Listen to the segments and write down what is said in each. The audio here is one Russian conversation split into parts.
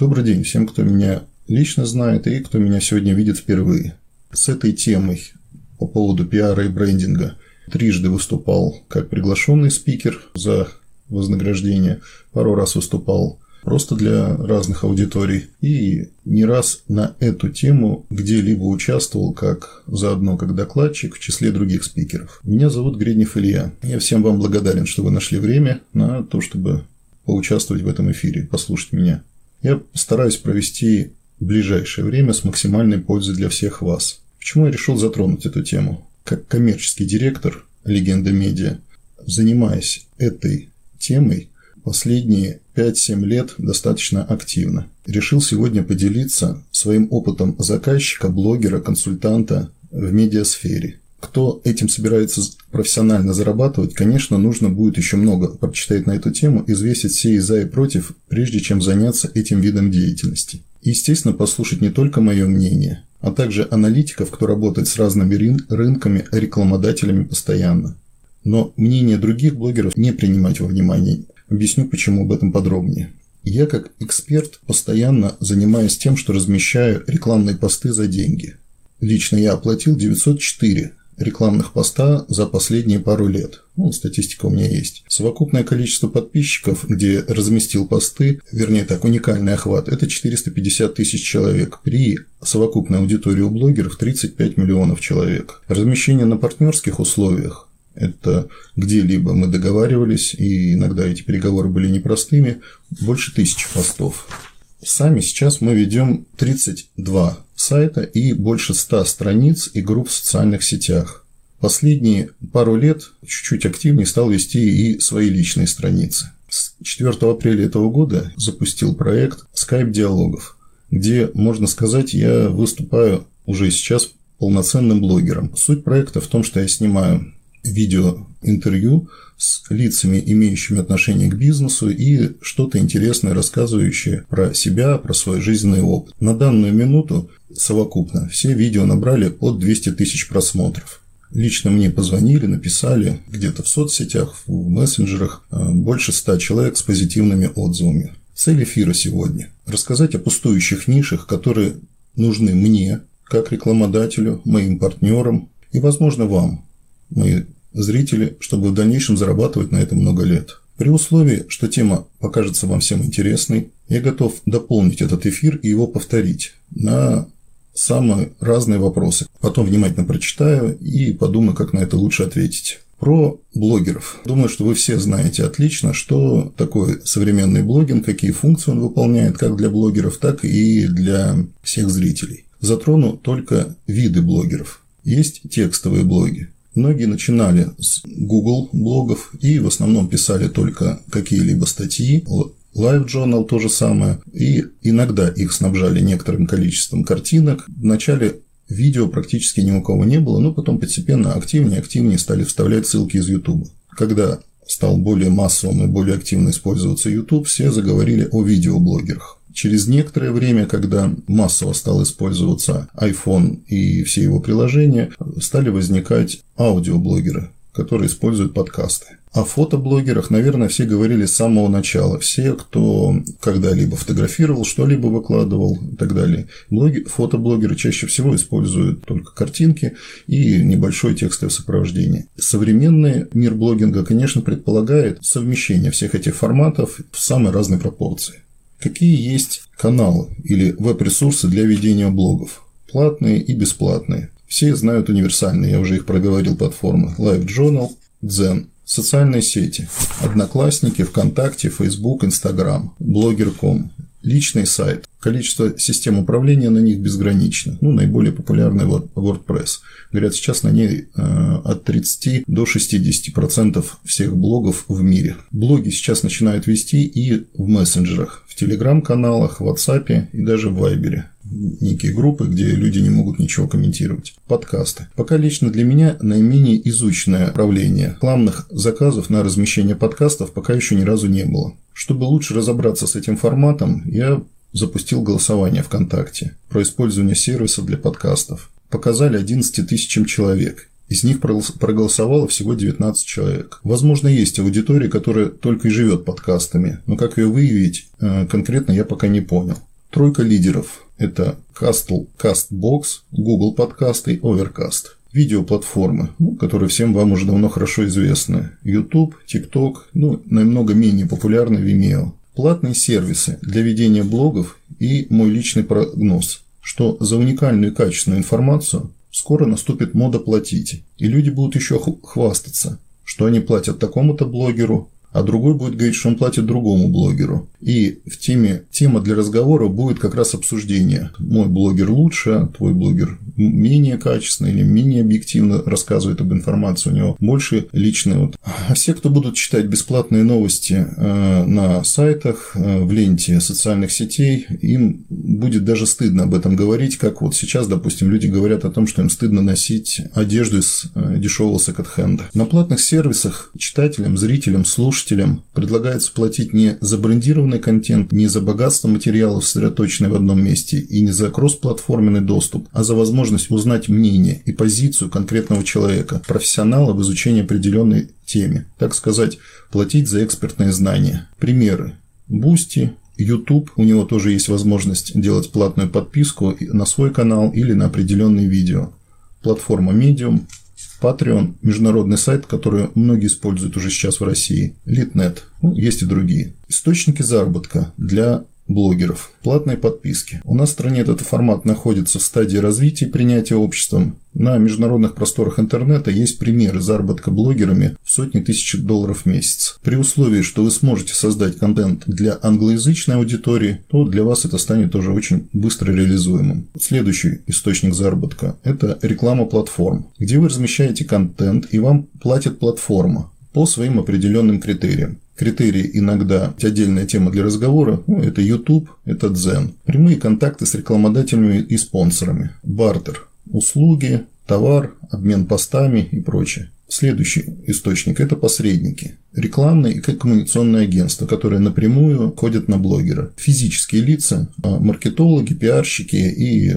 Добрый день всем, кто меня лично знает и кто меня сегодня видит впервые. С этой темой по поводу пиара и брендинга трижды выступал как приглашенный спикер за вознаграждение, пару раз выступал просто для разных аудиторий и не раз на эту тему где-либо участвовал как заодно как докладчик в числе других спикеров. Меня зовут Гриднев Илья. Я всем вам благодарен, что вы нашли время на то, чтобы поучаствовать в этом эфире, послушать меня. Я постараюсь провести ближайшее время с максимальной пользой для всех вас. Почему я решил затронуть эту тему? Как коммерческий директор «Легенда медиа», занимаясь этой темой последние 5-7 лет достаточно активно. Решил сегодня поделиться своим опытом заказчика, блогера, консультанта в медиасфере кто этим собирается профессионально зарабатывать, конечно, нужно будет еще много прочитать на эту тему, извесить все и за и против, прежде чем заняться этим видом деятельности. Естественно, послушать не только мое мнение, а также аналитиков, кто работает с разными рынками, рекламодателями постоянно. Но мнение других блогеров не принимать во внимание. Объясню, почему об этом подробнее. Я как эксперт постоянно занимаюсь тем, что размещаю рекламные посты за деньги. Лично я оплатил 904 рекламных поста за последние пару лет. Ну, статистика у меня есть. Совокупное количество подписчиков, где разместил посты, вернее так, уникальный охват, это 450 тысяч человек. При совокупной аудитории у блогеров 35 миллионов человек. Размещение на партнерских условиях это где-либо мы договаривались, и иногда эти переговоры были непростыми, больше тысячи постов. Сами сейчас мы ведем 32 сайта и больше 100 страниц и групп в социальных сетях. Последние пару лет чуть-чуть активнее стал вести и свои личные страницы. С 4 апреля этого года запустил проект Skype диалогов, где, можно сказать, я выступаю уже сейчас полноценным блогером. Суть проекта в том, что я снимаю видеоинтервью с лицами, имеющими отношение к бизнесу и что-то интересное рассказывающее про себя, про свой жизненный опыт. На данную минуту совокупно все видео набрали под 200 тысяч просмотров. Лично мне позвонили, написали где-то в соцсетях, в мессенджерах а, больше 100 человек с позитивными отзывами. Цель эфира сегодня – рассказать о пустующих нишах, которые нужны мне, как рекламодателю, моим партнерам и, возможно, вам, мои зрители, чтобы в дальнейшем зарабатывать на этом много лет. При условии, что тема покажется вам всем интересной, я готов дополнить этот эфир и его повторить на самые разные вопросы. Потом внимательно прочитаю и подумаю, как на это лучше ответить. Про блогеров. Думаю, что вы все знаете отлично, что такое современный блогинг, какие функции он выполняет как для блогеров, так и для всех зрителей. Затрону только виды блогеров. Есть текстовые блоги. Многие начинали с Google блогов и в основном писали только какие-либо статьи. Live Journal то же самое. И иногда их снабжали некоторым количеством картинок. В начале видео практически ни у кого не было, но потом постепенно активнее и активнее стали вставлять ссылки из YouTube. Когда стал более массовым и более активно использоваться YouTube, все заговорили о видеоблогерах. Через некоторое время, когда массово стал использоваться iPhone и все его приложения, стали возникать аудиоблогеры, которые используют подкасты. О фотоблогерах, наверное, все говорили с самого начала. Все, кто когда-либо фотографировал, что-либо выкладывал и так далее. Блоги, фотоблогеры чаще всего используют только картинки и небольшое текстовое сопровождение. Современный мир блогинга, конечно, предполагает совмещение всех этих форматов в самой разной пропорции. Какие есть каналы или веб-ресурсы для ведения блогов? Платные и бесплатные. Все знают универсальные, я уже их проговорил, платформы LiveJournal, Zen, социальные сети, Одноклассники, ВКонтакте, Facebook, Instagram, Blogger.com, личный сайт. Количество систем управления на них безгранично. Ну, наиболее популярный WordPress. Говорят, сейчас на ней э, от 30 до 60% всех блогов в мире. Блоги сейчас начинают вести и в мессенджерах, в телеграм-каналах, в WhatsApp и даже в Вайбере некие группы, где люди не могут ничего комментировать. Подкасты. Пока лично для меня наименее изученное направление рекламных заказов на размещение подкастов пока еще ни разу не было. Чтобы лучше разобраться с этим форматом, я запустил голосование ВКонтакте про использование сервиса для подкастов. Показали 11 тысячам человек. Из них проголосовало всего 19 человек. Возможно, есть аудитория, которая только и живет подкастами, но как ее выявить, э, конкретно я пока не понял. Тройка лидеров – это Castle, CastBox, Google подкасты Overcast. Видеоплатформы, ну, которые всем вам уже давно хорошо известны. YouTube, TikTok, ну, намного менее популярны Vimeo. Платные сервисы для ведения блогов и мой личный прогноз, что за уникальную и качественную информацию скоро наступит мода платить, и люди будут еще хвастаться, что они платят такому-то блогеру, а другой будет говорить, что он платит другому блогеру. И в теме тема для разговора будет как раз обсуждение. Мой блогер лучше, а твой блогер менее качественно или менее объективно рассказывает об информации, у него больше личный. Вот. А все, кто будут читать бесплатные новости э, на сайтах, э, в ленте социальных сетей, им будет даже стыдно об этом говорить, как вот сейчас, допустим, люди говорят о том, что им стыдно носить одежду из э, дешевого секонд-хенда. На платных сервисах читателям, зрителям, слушателям предлагается платить не за брендированный контент, не за богатство материалов, сосредоточенное в одном месте, и не за кроссплатформенный доступ, а за возможность возможность узнать мнение и позицию конкретного человека, профессионала в изучении определенной теме. Так сказать, платить за экспертные знания. Примеры. Boosty, YouTube, у него тоже есть возможность делать платную подписку на свой канал или на определенные видео. Платформа Medium, Patreon, международный сайт, который многие используют уже сейчас в России, Litnet, ну, есть и другие. Источники заработка для блогеров. Платные подписки. У нас в стране этот формат находится в стадии развития и принятия обществом. На международных просторах интернета есть примеры заработка блогерами в сотни тысяч долларов в месяц. При условии, что вы сможете создать контент для англоязычной аудитории, то для вас это станет тоже очень быстро реализуемым. Следующий источник заработка – это реклама платформ, где вы размещаете контент и вам платит платформа по своим определенным критериям. Критерии иногда отдельная тема для разговора. Ну, это YouTube, это Zen. Прямые контакты с рекламодателями и спонсорами. Бартер. Услуги, товар, обмен постами и прочее. Следующий источник – это посредники. Рекламные и коммуникационные агентства, которые напрямую ходят на блогера. Физические лица, а, маркетологи, пиарщики и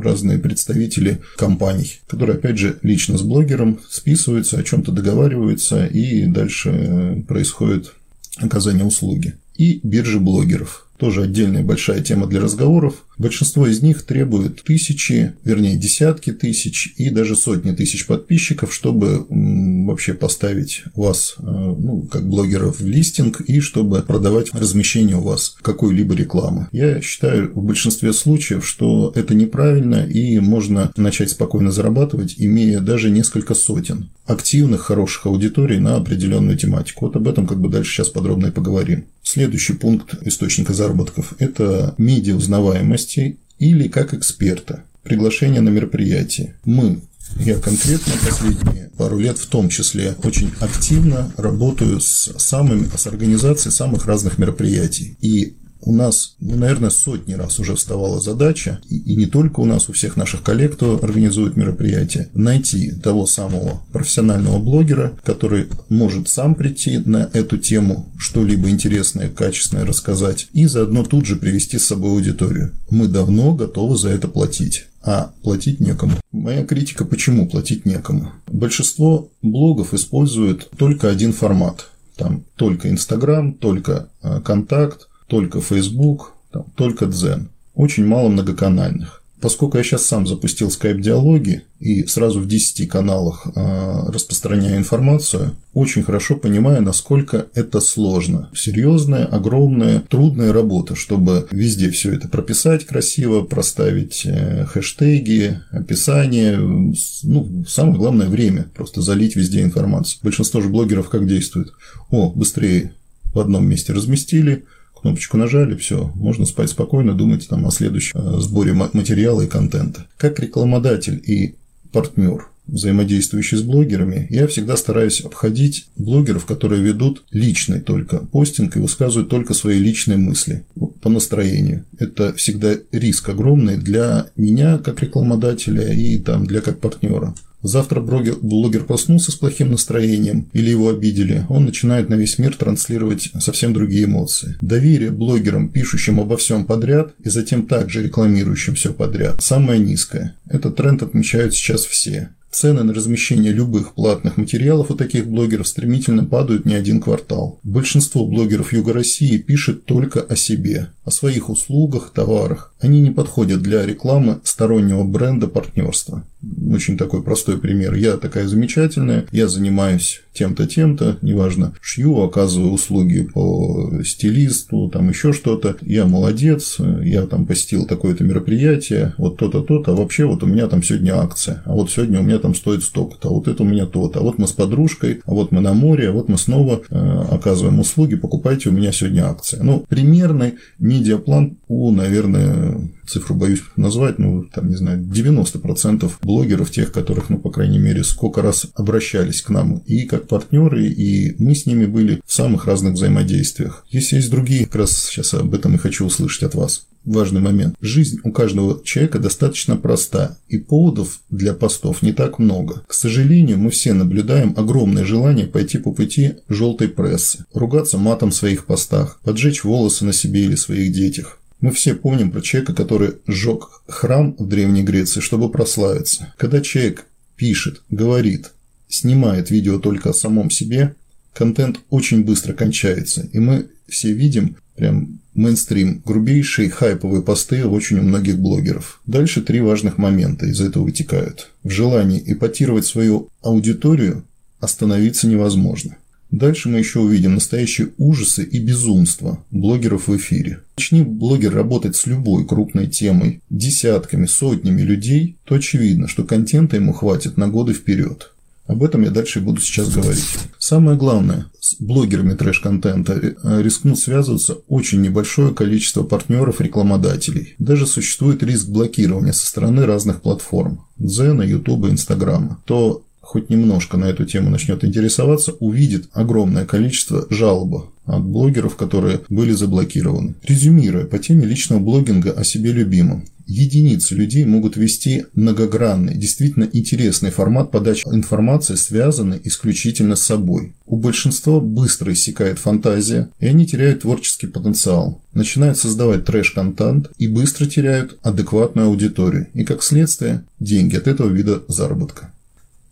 разные представители компаний, которые, опять же, лично с блогером списываются, о чем-то договариваются, и дальше э, происходит оказание услуги. И биржи блогеров – тоже отдельная большая тема для разговоров. Большинство из них требует тысячи, вернее десятки тысяч и даже сотни тысяч подписчиков, чтобы вообще поставить вас, э, ну, как блогеров в листинг и чтобы продавать размещение у вас какой-либо рекламы. Я считаю в большинстве случаев, что это неправильно и можно начать спокойно зарабатывать, имея даже несколько сотен активных, хороших аудиторий на определенную тематику. Вот об этом как бы дальше сейчас подробно и поговорим. Следующий пункт источника заработков – это медиа узнаваемости или как эксперта. Приглашение на мероприятие. Мы я конкретно последние пару лет в том числе очень активно работаю с самыми, с организацией самых разных мероприятий. И у нас, ну, наверное, сотни раз уже вставала задача, и, и не только у нас, у всех наших коллег, кто организует мероприятия, найти того самого профессионального блогера, который может сам прийти на эту тему, что-либо интересное, качественное рассказать, и заодно тут же привести с собой аудиторию. Мы давно готовы за это платить а платить некому. Моя критика, почему платить некому. Большинство блогов используют только один формат. Там только Инстаграм, только а, Контакт, только Facebook, там, только Дзен. Очень мало многоканальных. Поскольку я сейчас сам запустил скайп-диалоги и сразу в 10 каналах э, распространяю информацию, очень хорошо понимаю, насколько это сложно. Серьезная, огромная, трудная работа, чтобы везде все это прописать красиво, проставить э, хэштеги, описание. Ну, самое главное время, просто залить везде информацию. Большинство же блогеров как действует? О, быстрее в одном месте разместили, кнопочку нажали, все, можно спать спокойно, думать там о следующем э, сборе материала и контента. Как рекламодатель и партнер, взаимодействующий с блогерами, я всегда стараюсь обходить блогеров, которые ведут личный только постинг и высказывают только свои личные мысли по настроению. Это всегда риск огромный для меня как рекламодателя и там для как партнера. Завтра блогер, проснулся с плохим настроением или его обидели, он начинает на весь мир транслировать совсем другие эмоции. Доверие блогерам, пишущим обо всем подряд и затем также рекламирующим все подряд, самое низкое. Этот тренд отмечают сейчас все. Цены на размещение любых платных материалов у таких блогеров стремительно падают не один квартал. Большинство блогеров Юга России пишет только о себе, о своих услугах, товарах. Они не подходят для рекламы стороннего бренда партнерства. Очень такой простой пример. Я такая замечательная, я занимаюсь тем-то, тем-то, неважно, шью, оказываю услуги по стилисту, там еще что-то. Я молодец, я там посетил такое-то мероприятие, вот то-то, то-то, а вообще вот у меня там сегодня акция, а вот сегодня у меня там стоит столько-то, а вот это у меня то-то, а вот мы с подружкой, а вот мы на море, а вот мы снова э, оказываем услуги, покупайте у меня сегодня акция. Ну, примерный медиаплан у, наверное, цифру боюсь назвать, ну, там, не знаю, 90% блогеров, тех, которых, ну, по крайней мере, сколько раз обращались к нам и как партнеры, и мы с ними были в самых разных взаимодействиях. Если есть другие, как раз сейчас об этом и хочу услышать от вас важный момент. Жизнь у каждого человека достаточно проста, и поводов для постов не так много. К сожалению, мы все наблюдаем огромное желание пойти по пути желтой прессы, ругаться матом в своих постах, поджечь волосы на себе или своих детях. Мы все помним про человека, который сжег храм в Древней Греции, чтобы прославиться. Когда человек пишет, говорит, снимает видео только о самом себе, контент очень быстро кончается, и мы все видим прям мейнстрим, грубейшие хайповые посты очень у многих блогеров. Дальше три важных момента из этого вытекают. В желании эпатировать свою аудиторию остановиться невозможно. Дальше мы еще увидим настоящие ужасы и безумства блогеров в эфире. Начни блогер работать с любой крупной темой, десятками, сотнями людей, то очевидно, что контента ему хватит на годы вперед. Об этом я дальше буду сейчас говорить. Самое главное, с блогерами трэш-контента э, рискнут связываться очень небольшое количество партнеров-рекламодателей. Даже существует риск блокирования со стороны разных платформ – Дзена, Ютуба, Инстаграма. То хоть немножко на эту тему начнет интересоваться, увидит огромное количество жалоб от блогеров, которые были заблокированы. Резюмируя по теме личного блогинга о себе любимом. Единицы людей могут вести многогранный, действительно интересный формат подачи информации, связанный исключительно с собой. У большинства быстро иссякает фантазия, и они теряют творческий потенциал, начинают создавать трэш-контент и быстро теряют адекватную аудиторию, и как следствие – деньги от этого вида заработка.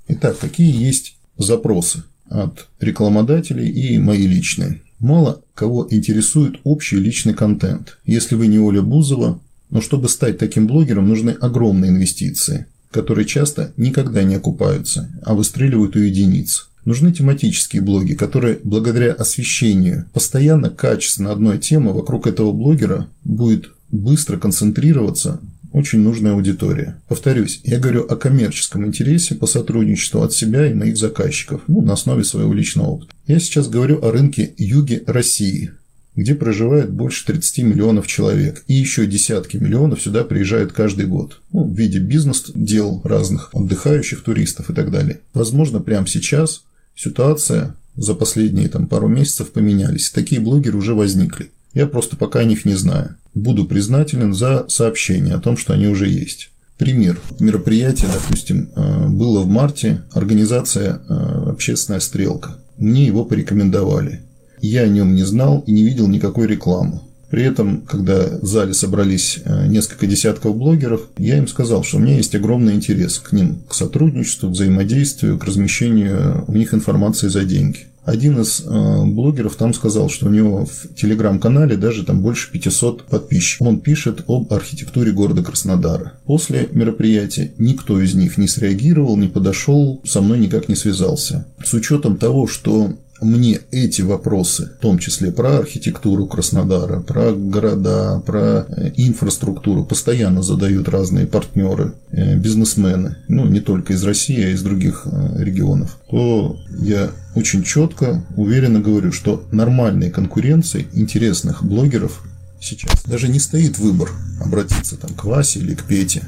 Итак, какие есть запросы от рекламодателей и мои личные? Мало кого интересует общий личный контент. Если вы не Оля Бузова, но чтобы стать таким блогером, нужны огромные инвестиции, которые часто никогда не окупаются, а выстреливают у единиц. Нужны тематические блоги, которые благодаря освещению постоянно качественно одной темы вокруг этого блогера будет быстро концентрироваться очень нужная аудитория. Повторюсь, я говорю о коммерческом интересе по сотрудничеству от себя и моих заказчиков, ну, на основе своего личного опыта. Я сейчас говорю о рынке юге России, где проживает больше 30 миллионов человек. И еще десятки миллионов сюда приезжают каждый год. Ну, в виде бизнес-дел разных, отдыхающих туристов и так далее. Возможно, прямо сейчас ситуация за последние там, пару месяцев поменялись. Такие блогеры уже возникли. Я просто пока о них не знаю. Буду признателен за сообщение о том, что они уже есть. Пример. Мероприятие, допустим, э, было в марте, организация э, «Общественная стрелка». Мне его порекомендовали. Я о нем не знал и не видел никакой рекламы. При этом, когда в зале собрались э, несколько десятков блогеров, я им сказал, что у меня есть огромный интерес к ним, к сотрудничеству, к взаимодействию, к размещению у них информации за деньги. Один из э, блогеров там сказал, что у него в телеграм-канале даже там больше 500 подписчиков. Он пишет об архитектуре города Краснодара. После мероприятия никто из них не среагировал, не подошел, со мной никак не связался. С учетом того, что мне эти вопросы, в том числе про архитектуру Краснодара, про города, про э, инфраструктуру, постоянно задают разные партнеры, э, бизнесмены, ну, не только из России, а из других э, регионов, то я очень четко, уверенно говорю, что нормальной конкуренции интересных блогеров сейчас даже не стоит выбор обратиться там к Васе или к Пете.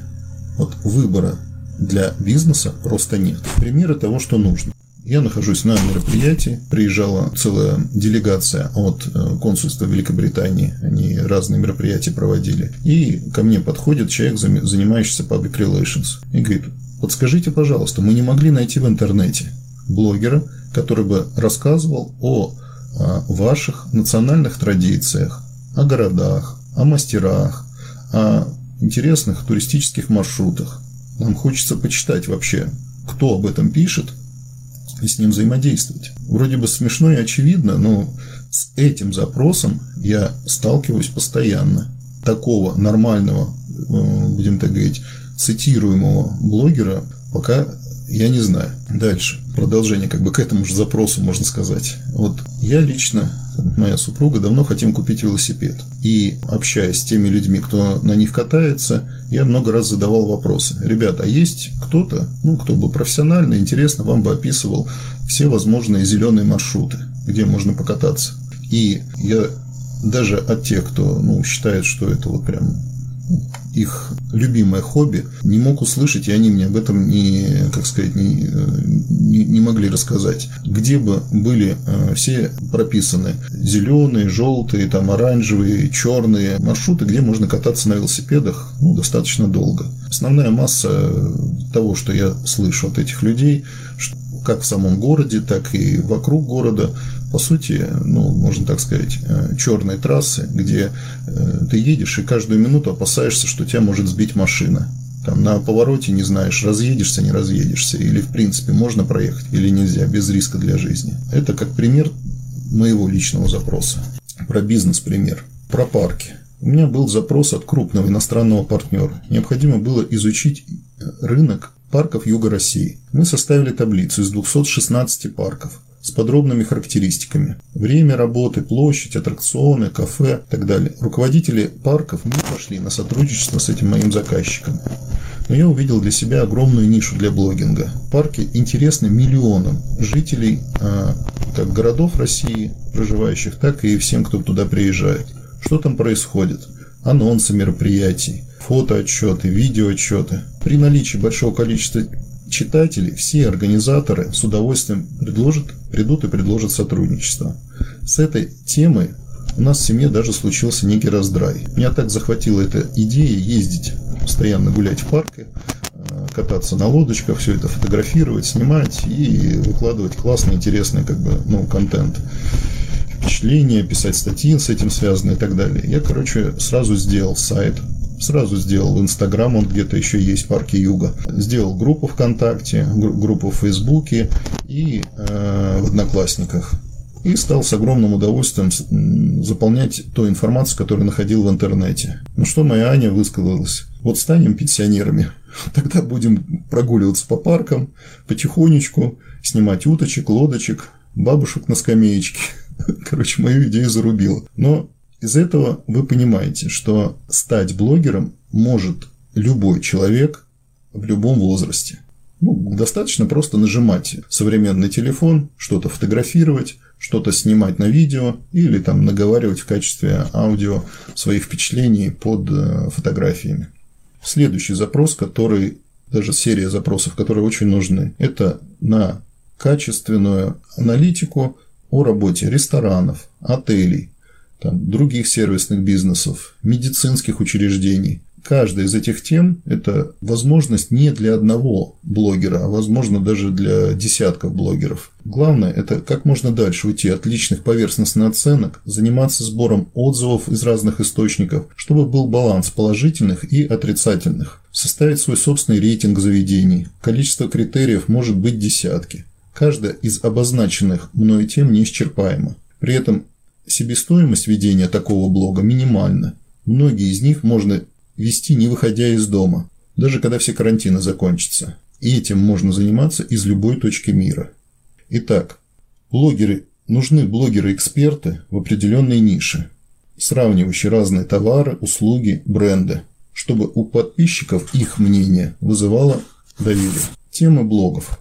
Вот выбора для бизнеса просто нет. Примеры того, что нужно. Я нахожусь на мероприятии. Приезжала целая делегация от э, консульства Великобритании. Они разные мероприятия проводили. И ко мне подходит человек, занимающийся public relations. И говорит, подскажите, пожалуйста, мы не могли найти в интернете блогера, который бы рассказывал о ваших национальных традициях, о городах, о мастерах, о интересных туристических маршрутах. Нам хочется почитать вообще кто об этом пишет, и с ним взаимодействовать. Вроде бы смешно и очевидно, но с этим запросом я сталкиваюсь постоянно. Такого нормального, э, будем так говорить, цитируемого блогера пока я не знаю. Дальше. Продолжение как бы к этому же запросу, можно сказать. Вот я лично, моя супруга, давно хотим купить велосипед. И общаясь с теми людьми, кто на них катается, я много раз задавал вопросы. Ребята, а есть кто-то, ну, кто бы профессионально, интересно, вам бы описывал все возможные зеленые маршруты, где можно покататься. И я даже от тех, кто ну, считает, что это вот прям их любимое хобби, не мог услышать, и они мне об этом не, как сказать, не, не, не могли рассказать. Где бы были э, все прописаны зеленые, желтые, там оранжевые, черные маршруты, где можно кататься на велосипедах ну, достаточно долго. Основная масса того, что я слышу от этих людей, что как в самом городе, так и вокруг города, по сути, ну, можно так сказать, э, черные трассы, где э, ты едешь и каждую минуту опасаешься, что тебя может сбить машина. Там на повороте не знаешь, разъедешься, не разъедешься, или в принципе можно проехать или нельзя, без риска для жизни. Это как пример моего личного запроса. Про бизнес-пример. Про парки. У меня был запрос от крупного иностранного партнера. Необходимо было изучить рынок парков Юга России. Мы составили таблицу из 216 парков с подробными характеристиками. Время работы, площадь, аттракционы, кафе и так далее. Руководители парков не пошли на сотрудничество с этим моим заказчиком. Но я увидел для себя огромную нишу для блогинга. Парки интересны миллионам жителей а, как городов России, проживающих, так и всем, кто туда приезжает. Что там происходит? Анонсы мероприятий, фотоотчеты, видеоотчеты. При наличии большого количества читателей все организаторы с удовольствием предложат, придут и предложат сотрудничество. С этой темой у нас в семье даже случился некий раздрай. Меня так захватила эта идея ездить, постоянно гулять в парке, э, кататься на лодочках, все это фотографировать, снимать и выкладывать классный, интересный как бы, ну, контент впечатления, писать статьи с этим связанные и так далее. Я, короче, сразу сделал сайт, Сразу сделал Инстаграм, он где-то еще есть в парке Юга. Сделал группу ВКонтакте, группу в Фейсбуке и э, в Одноклассниках. И стал с огромным удовольствием заполнять ту информацию, которую находил в интернете. Ну что моя Аня высказалась? Вот станем пенсионерами, тогда будем прогуливаться по паркам, потихонечку, снимать уточек, лодочек, бабушек на скамеечке. Короче, мою идею зарубила. Но из этого вы понимаете, что стать блогером может любой человек в любом возрасте. Ну, достаточно просто нажимать современный телефон, что-то фотографировать, что-то снимать на видео или там наговаривать в качестве аудио своих впечатлений под э, фотографиями. Следующий запрос, который, даже серия запросов, которые очень нужны, это на качественную аналитику о работе ресторанов, отелей, там, других сервисных бизнесов, медицинских учреждений. Каждая из этих тем – это возможность не для одного блогера, а возможно даже для десятков блогеров. Главное – это как можно дальше уйти от личных поверхностных оценок, заниматься сбором отзывов из разных источников, чтобы был баланс положительных и отрицательных, составить свой собственный рейтинг заведений. Количество критериев может быть десятки. Каждая из обозначенных мною тем неисчерпаема. При этом Себестоимость ведения такого блога минимальна. Многие из них можно вести не выходя из дома, даже когда все карантины закончатся. И этим можно заниматься из любой точки мира. Итак, блогеры нужны блогеры-эксперты в определенной нише, сравнивающие разные товары, услуги, бренды, чтобы у подписчиков их мнение вызывало доверие. Темы блогов.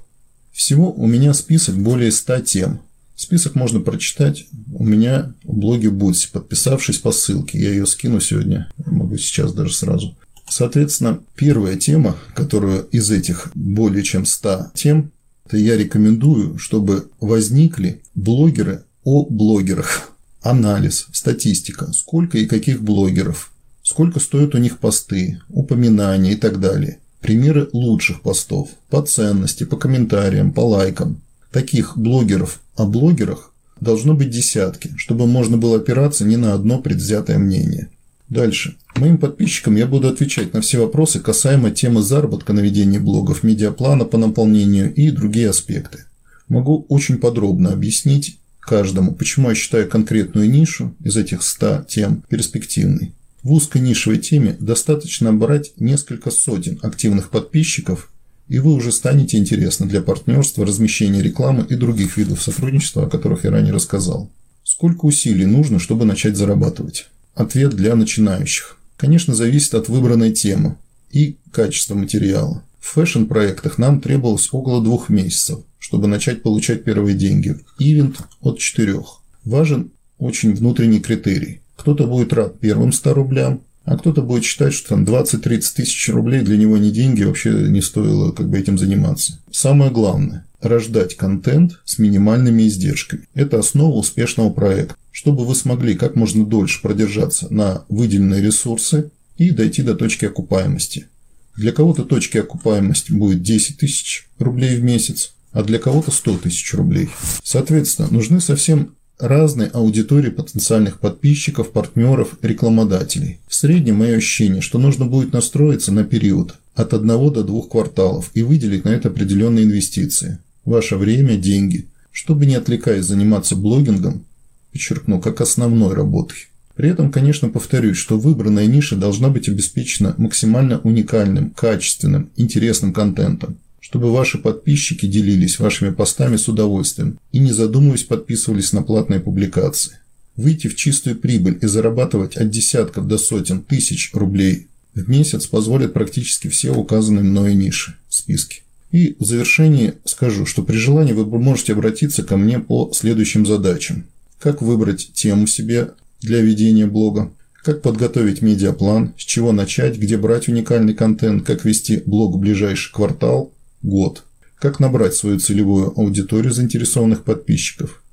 Всего у меня список более 100 тем, Список можно прочитать у меня в блоге Бутси, подписавшись по ссылке. Я ее скину сегодня, могу сейчас даже сразу. Соответственно, первая тема, которую из этих более чем 100 тем, это я рекомендую, чтобы возникли блогеры о блогерах. Анализ, статистика, сколько и каких блогеров, сколько стоят у них посты, упоминания и так далее. Примеры лучших постов, по ценности, по комментариям, по лайкам. Таких блогеров о блогерах должно быть десятки, чтобы можно было опираться не на одно предвзятое мнение. Дальше. Моим подписчикам я буду отвечать на все вопросы касаемо темы заработка на ведение блогов, медиаплана по наполнению и другие аспекты. Могу очень подробно объяснить каждому, почему я считаю конкретную нишу из этих 100 тем перспективной. В узкой нишевой теме достаточно брать несколько сотен активных подписчиков, и вы уже станете интересны для партнерства, размещения рекламы и других видов сотрудничества, о которых я ранее рассказал. Сколько усилий нужно, чтобы начать зарабатывать? Ответ для начинающих. Конечно, зависит от выбранной темы и качества материала. В фэшн-проектах нам требовалось около двух месяцев, чтобы начать получать первые деньги. Ивент от четырех. Важен очень внутренний критерий. Кто-то будет рад первым 100 рублям, а кто-то будет считать, что там 20-30 тысяч рублей для него не деньги, вообще не стоило как бы этим заниматься. Самое главное – рождать контент с минимальными издержками. Это основа успешного проекта чтобы вы смогли как можно дольше продержаться на выделенные ресурсы и дойти до точки окупаемости. Для кого-то точки окупаемости будет 10 тысяч рублей в месяц, а для кого-то 100 тысяч рублей. Соответственно, нужны совсем разные аудитории потенциальных подписчиков, партнеров, рекламодателей. В среднем мое ощущение, что нужно будет настроиться на период от 1 до 2 кварталов и выделить на это определенные инвестиции. Ваше время, деньги. Чтобы не отвлекаясь заниматься блогингом, подчеркну, как основной работой. При этом, конечно, повторюсь, что выбранная ниша должна быть обеспечена максимально уникальным, качественным, интересным контентом, чтобы ваши подписчики делились вашими постами с удовольствием и, не задумываясь, подписывались на платные публикации. Выйти в чистую прибыль и зарабатывать от десятков до сотен тысяч рублей в месяц позволят практически все указанные мною ниши в списке. И в завершении скажу, что при желании вы можете обратиться ко мне по следующим задачам. Как выбрать тему себе для ведения блога, как подготовить медиаплан, с чего начать, где брать уникальный контент, как вести блог в ближайший квартал, год, как набрать свою целевую аудиторию заинтересованных подписчиков.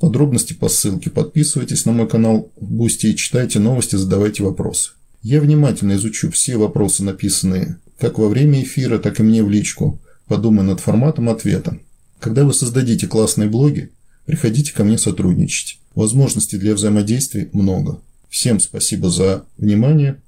Подробности по ссылке. Подписывайтесь на мой канал в Boosty и читайте новости, задавайте вопросы. Я внимательно изучу все вопросы, написанные как во время эфира, так и мне в личку. Подумаю над форматом ответа. Когда вы создадите классные блоги, Приходите ко мне сотрудничать. Возможностей для взаимодействия много. Всем спасибо за внимание.